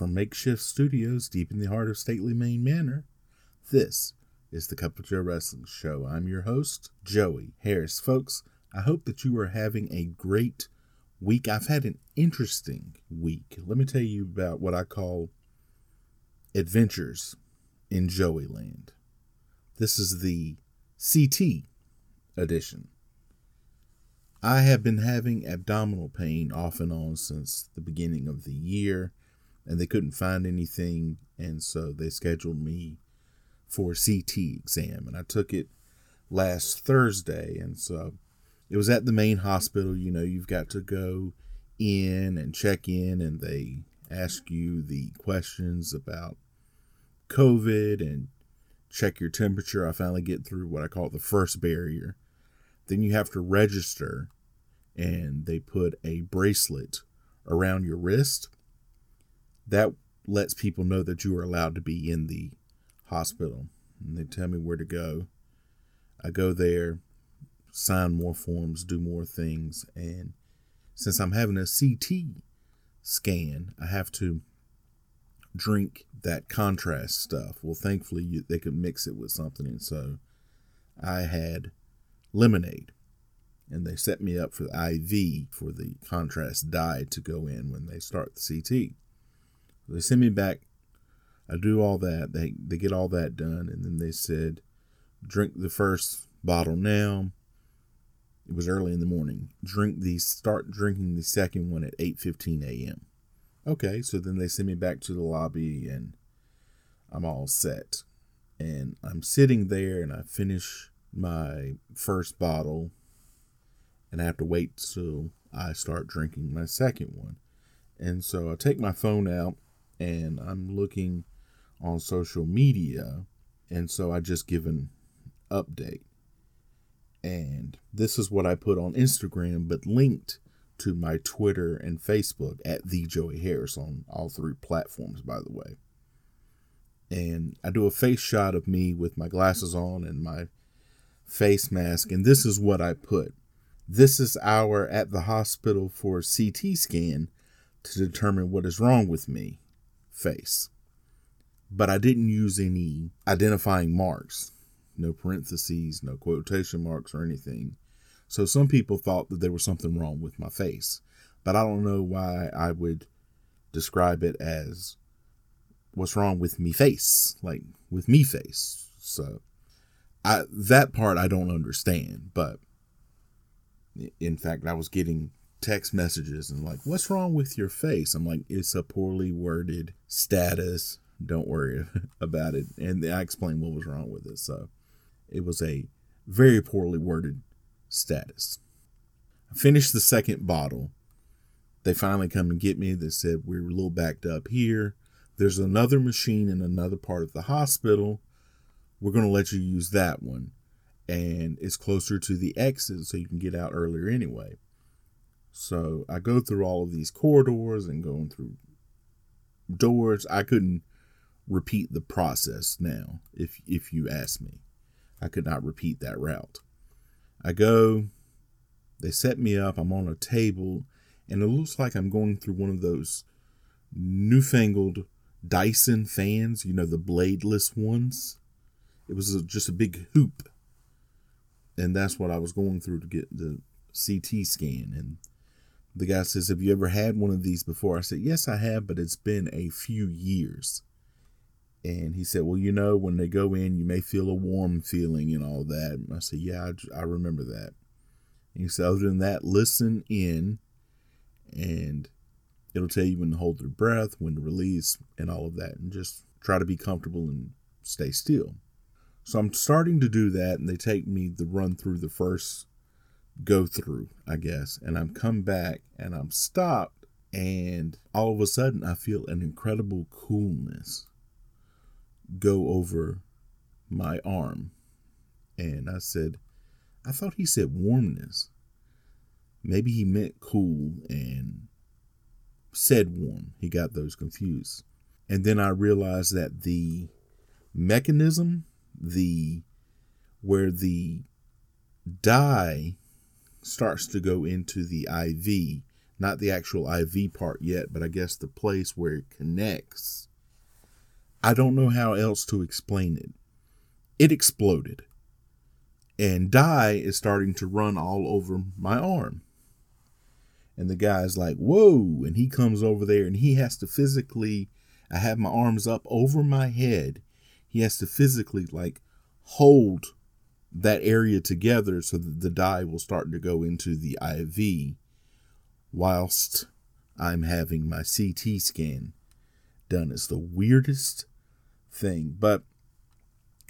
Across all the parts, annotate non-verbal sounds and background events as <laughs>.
From makeshift studios deep in the heart of stately Maine Manor, this is the Cup of Joe Wrestling Show. I'm your host, Joey Harris. Folks, I hope that you are having a great week. I've had an interesting week. Let me tell you about what I call adventures in Joey Land. This is the CT edition. I have been having abdominal pain off and on since the beginning of the year and they couldn't find anything and so they scheduled me for a CT exam and I took it last Thursday and so it was at the main hospital you know you've got to go in and check in and they ask you the questions about covid and check your temperature. I finally get through what I call the first barrier. Then you have to register and they put a bracelet around your wrist that lets people know that you are allowed to be in the hospital. And they tell me where to go. I go there, sign more forms, do more things. And since I'm having a CT scan, I have to drink that contrast stuff. Well, thankfully, you, they could mix it with something. And so I had lemonade. And they set me up for the IV for the contrast dye to go in when they start the CT. They send me back. I do all that. They they get all that done, and then they said, drink the first bottle now. It was early in the morning. Drink the start drinking the second one at eight fifteen a.m. Okay, so then they send me back to the lobby, and I'm all set. And I'm sitting there, and I finish my first bottle, and I have to wait till I start drinking my second one. And so I take my phone out and I'm looking on social media. And so I just give an update. And this is what I put on Instagram, but linked to my Twitter and Facebook at the Joey Harris on all three platforms, by the way. And I do a face shot of me with my glasses on and my face mask. And this is what I put. This is our at the hospital for CT scan to determine what is wrong with me face. But I didn't use any identifying marks, no parentheses, no quotation marks, or anything. So some people thought that there was something wrong with my face. But I don't know why I would describe it as what's wrong with me face, like with me face. So I that part I don't understand, but in fact I was getting text messages and like, what's wrong with your face? I'm like, it's a poorly worded status. Don't worry <laughs> about it. And I explained what was wrong with it. So it was a very poorly worded status. I finished the second bottle. They finally come and get me. They said, we're a little backed up here. There's another machine in another part of the hospital. We're going to let you use that one. And it's closer to the exit so you can get out earlier anyway. So I go through all of these corridors and going through doors. I couldn't repeat the process now, if if you ask me. I could not repeat that route. I go, they set me up, I'm on a table, and it looks like I'm going through one of those newfangled Dyson fans, you know, the bladeless ones. It was a, just a big hoop. And that's what I was going through to get the CT scan. And the guy says, Have you ever had one of these before? I said, Yes, I have, but it's been a few years. And he said, Well, you know, when they go in, you may feel a warm feeling and all that. I said, Yeah, I, I remember that. And he said, Other than that, listen in and it'll tell you when to hold your breath, when to release, and all of that. And just try to be comfortable and stay still. So I'm starting to do that, and they take me the run through the first go through, I guess. And I'm come back and I'm stopped And all of a sudden, I feel an incredible coolness go over my arm. And I said, I thought he said warmness. Maybe he meant cool and said warm. He got those confused. And then I realized that the mechanism, the where the dye starts to go into the IV, not the actual IV part yet, but I guess the place where it connects. I don't know how else to explain it. It exploded. And dye is starting to run all over my arm. And the guy's like, whoa. And he comes over there and he has to physically, I have my arms up over my head. He has to physically, like, hold that area together so that the dye will start to go into the IV whilst I'm having my CT scan done. It's the weirdest thing, but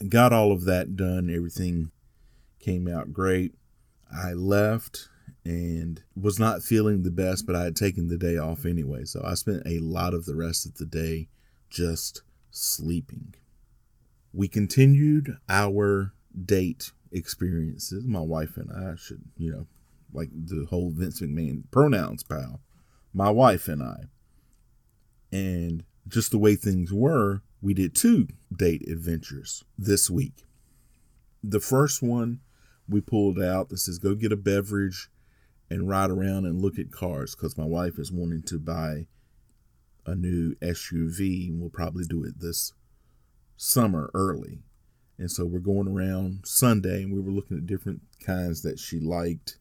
I got all of that done. Everything came out great. I left and was not feeling the best, but I had taken the day off anyway. So I spent a lot of the rest of the day just sleeping. We continued our date experiences. My wife and I should, you know, like the whole Vince McMahon pronouns pal. My wife and I. And just the way things were, we did two date adventures this week. The first one we pulled out that says go get a beverage and ride around and look at cars because my wife is wanting to buy a new SUV and we'll probably do it this summer early. And so we're going around Sunday and we were looking at different kinds that she liked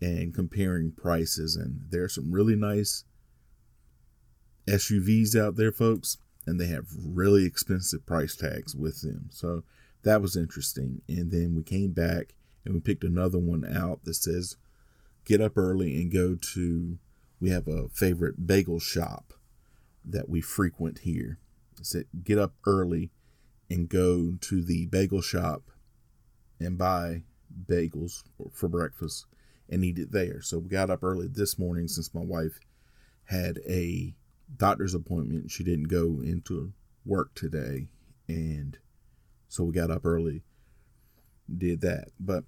and comparing prices. And there are some really nice SUVs out there, folks, and they have really expensive price tags with them. So that was interesting. And then we came back and we picked another one out that says get up early and go to we have a favorite bagel shop that we frequent here. It said get up early and go to the bagel shop and buy bagels for breakfast and eat it there. So we got up early this morning since my wife had a doctor's appointment. She didn't go into work today. And so we got up early, did that. But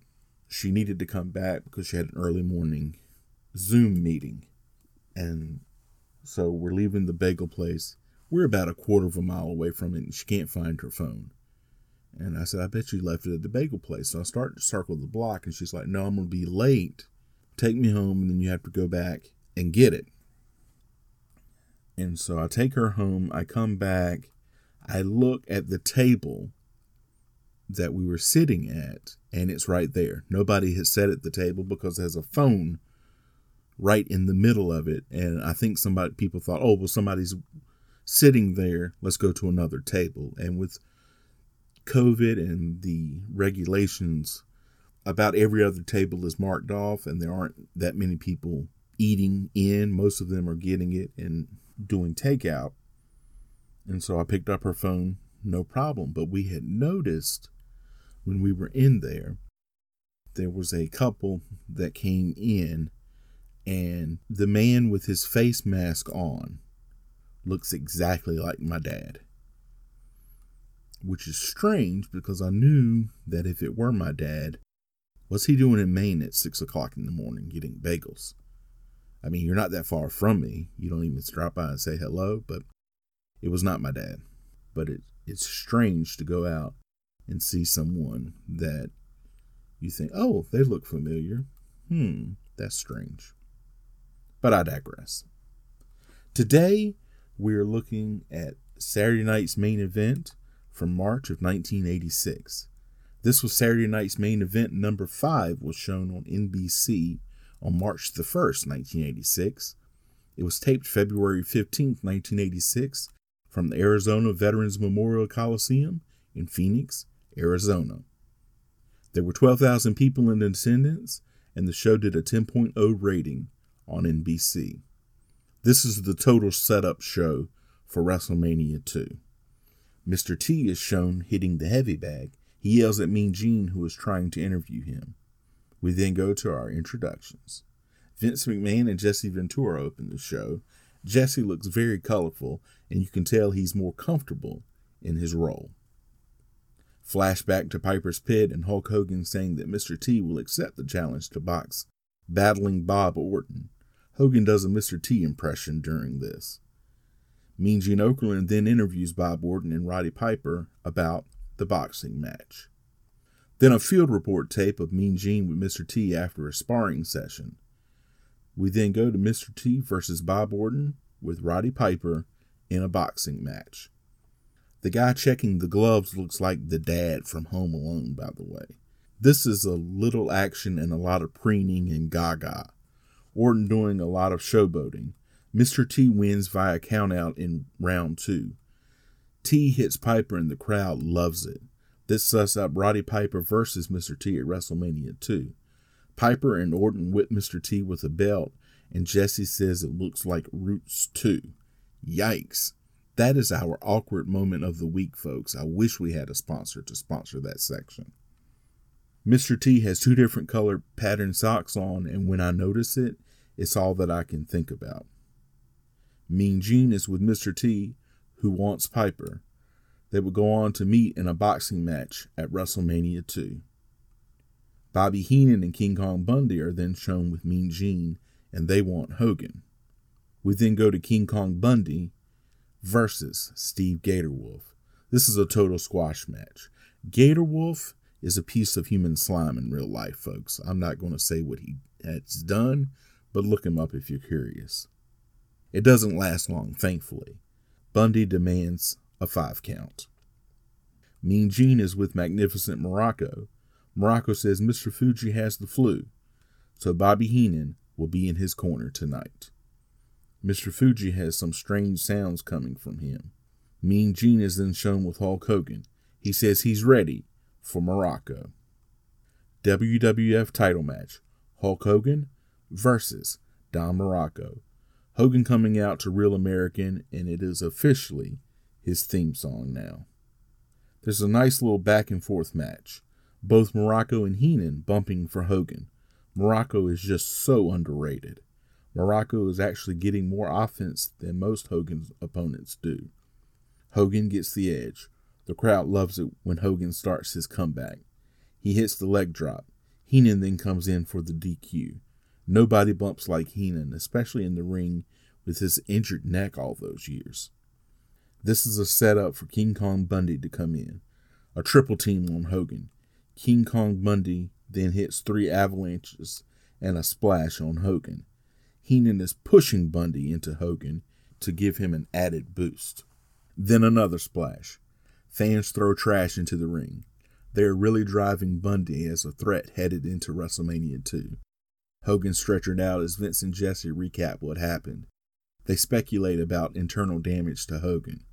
she needed to come back because she had an early morning Zoom meeting. And so we're leaving the bagel place we're about a quarter of a mile away from it, and she can't find her phone. And I said, I bet you left it at the bagel place. So I start to circle the block, and she's like, No, I'm going to be late. Take me home, and then you have to go back and get it. And so I take her home. I come back. I look at the table that we were sitting at, and it's right there. Nobody has sat at the table because there's a phone right in the middle of it. And I think somebody people thought, oh, well, somebody's sitting there, let's go to another table. And with COVID and the regulations, about every other table is marked off, and there aren't that many people eating in. Most of them are getting it and doing takeout. And so I picked up her phone, no problem. But we had noticed when we were in there, there was a couple that came in, and the man with his face mask on looks exactly like my dad. Which is strange because I knew that if it were my dad, what's he doing in Maine at six o'clock in the morning getting bagels? I mean, you're not that far from me. You don't even drop by and say hello, but it was not my dad. But it, it's strange to go out and see someone that you think, oh, they look familiar. Hmm, that's strange. But I digress. Today, we're looking at Saturday night's main event from March of 1986. This was Saturday night's main event number five, was shown on NBC on March the 1st, 1986. It was taped February 15th, 1986, from the Arizona Veterans Memorial Coliseum in Phoenix, Arizona. There were 12,000 people in attendance, and the show did a 10.0 rating on NBC. This is the total setup show for WrestleMania 2. Mr. T is shown hitting the heavy bag. He yells at Mean Gene, who is trying to interview him. We then go to our introductions. Vince McMahon and Jesse Ventura open the show. Jesse looks very colorful, and you can tell he's more comfortable in his role. Flashback to Piper's Pit and Hulk Hogan saying that Mr. T will accept the challenge to box battling Bob Orton. Hogan does a Mr. T impression during this. Mean Gene Okerlund then interviews Bob Orton and Roddy Piper about the boxing match. Then a field report tape of Mean Gene with Mr. T after a sparring session. We then go to Mr. T versus Bob Orton with Roddy Piper in a boxing match. The guy checking the gloves looks like the dad from Home Alone, by the way. This is a little action and a lot of preening and gaga. Orton doing a lot of showboating. Mr. T wins via countout in round two. T hits Piper and the crowd loves it. This sets up Roddy Piper versus Mr. T at WrestleMania 2. Piper and Orton whip Mr. T with a belt, and Jesse says it looks like Roots 2. Yikes. That is our awkward moment of the week, folks. I wish we had a sponsor to sponsor that section. Mr. T has two different colored patterned socks on, and when I notice it, it's all that I can think about. Mean Gene is with Mr. T, who wants Piper. They would go on to meet in a boxing match at WrestleMania 2. Bobby Heenan and King Kong Bundy are then shown with Mean Gene, and they want Hogan. We then go to King Kong Bundy, versus Steve Gatorwolf. This is a total squash match. Gatorwolf is a piece of human slime in real life, folks. I'm not going to say what he has done, but look him up if you're curious. It doesn't last long, thankfully. Bundy demands a five count. Mean Gene is with Magnificent Muraco. Muraco says Mr. Fuji has the flu, so Bobby Heenan will be in his corner tonight. Mr. Fuji has some strange sounds coming from him. Mean Gene is then shown with Hulk Hogan. He says he's ready for Muraco. WWF title match Hulk Hogan versus Don Muraco. Hogan coming out to Real American, and it is officially his theme song now. There's a nice little back and forth match. Both Muraco and Heenan bumping for Hogan. Muraco is just so underrated. Muraco is actually getting more offense than most Hogan's opponents do. Hogan gets the edge. The crowd loves it when Hogan starts his comeback. He hits the leg drop. Heenan then comes in for the DQ. Nobody bumps like Heenan, especially in the ring with his injured neck all those years. This is a setup for King Kong Bundy to come in. A triple team on Hogan. King Kong Bundy then hits three avalanches and a splash on Hogan. Heenan is pushing Bundy into Hogan to give him an added boost. Then another splash. Fans throw trash into the ring. They are really driving Bundy as a threat headed into WrestleMania 2. Hogan stretchered out as Vince and Jesse recap what happened. They speculate about internal damage to Hogan.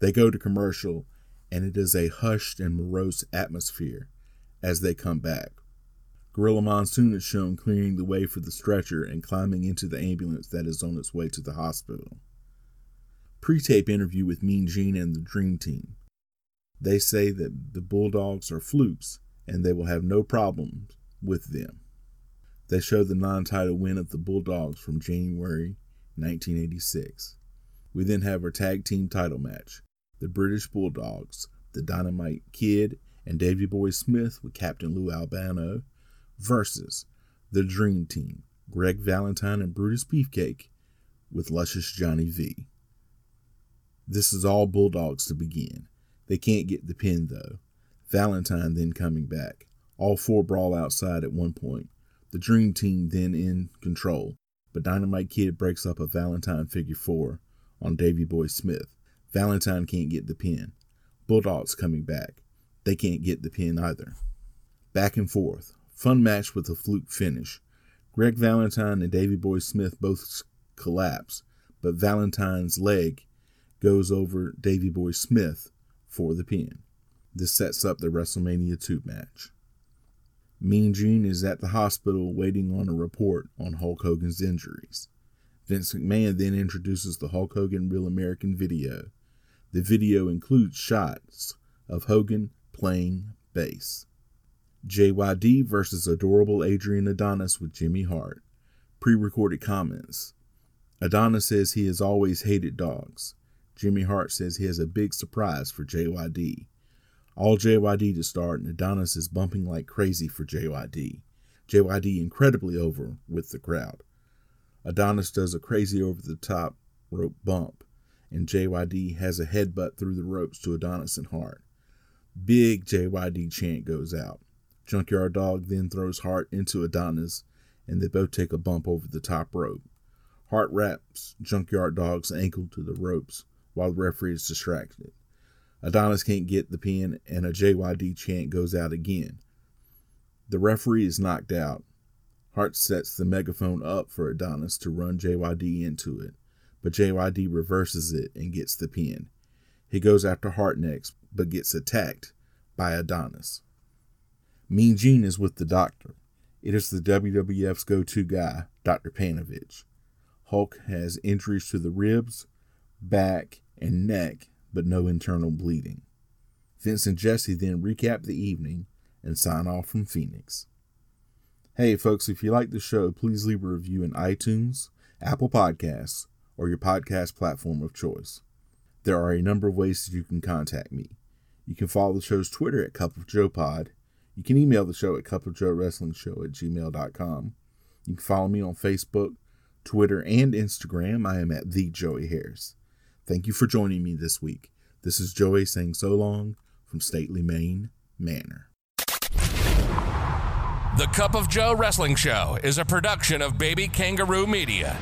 They go to commercial, and it is a hushed and morose atmosphere as they come back. Gorilla Monsoon is shown clearing the way for the stretcher and climbing into the ambulance that is on its way to the hospital. Pre tape interview with Mean Gene and the Dream Team. They say that the Bulldogs are flukes and they will have no problems with them. They show the non title win of the Bulldogs from January 1986. We then have our tag team title match the British Bulldogs, the Dynamite Kid, and Davey Boy Smith with Captain Lou Albano versus the Dream Team, Greg Valentine and Brutus Beefcake with Luscious Johnny V. This is all Bulldogs to begin. They can't get the pin though. Valentine then coming back. All four brawl outside at one point. The Dream Team then in control, but Dynamite Kid breaks up a Valentine figure four on Davey Boy Smith. Valentine can't get the pin. Bulldogs coming back. They can't get the pin either. Back and forth. Fun match with a fluke finish. Greg Valentine and Davey Boy Smith both collapse, but Valentine's leg goes over Davey Boy Smith for the pin. This sets up the WrestleMania 2 match. Mean Gene is at the hospital waiting on a report on Hulk Hogan's injuries. Vince McMahon then introduces the Hulk Hogan Real American video. The video includes shots of Hogan playing bass. JYD versus adorable Adrian Adonis with Jimmy Hart. Pre recorded comments Adonis says he has always hated dogs. Jimmy Hart says he has a big surprise for JYD. All JYD to start, and Adonis is bumping like crazy for JYD. JYD incredibly over with the crowd. Adonis does a crazy over the top rope bump, and JYD has a headbutt through the ropes to Adonis and Hart. Big JYD chant goes out. Junkyard Dog then throws Hart into Adonis, and they both take a bump over the top rope. Hart wraps Junkyard Dog's ankle to the ropes while the referee is distracted. Adonis can't get the pin, and a JYD chant goes out again. The referee is knocked out. Hart sets the megaphone up for Adonis to run JYD into it, but JYD reverses it and gets the pin. He goes after Hart next, but gets attacked by Adonis. Mean Gene is with the doctor. It is the WWF's go to guy, Dr. Panovich. Hulk has injuries to the ribs, back, and neck, but no internal bleeding. Vince and Jesse then recap the evening and sign off from Phoenix. Hey, folks, if you like the show, please leave a review in iTunes, Apple Podcasts, or your podcast platform of choice. There are a number of ways that you can contact me. You can follow the show's Twitter at Cup of Joe Pod. You can email the show at cupofjoewrestlingshow at gmail.com. You can follow me on Facebook, Twitter, and Instagram. I am at the Joey Harris. Thank you for joining me this week. This is Joey saying so long from Stately Maine Manor. The Cup of Joe Wrestling Show is a production of Baby Kangaroo Media.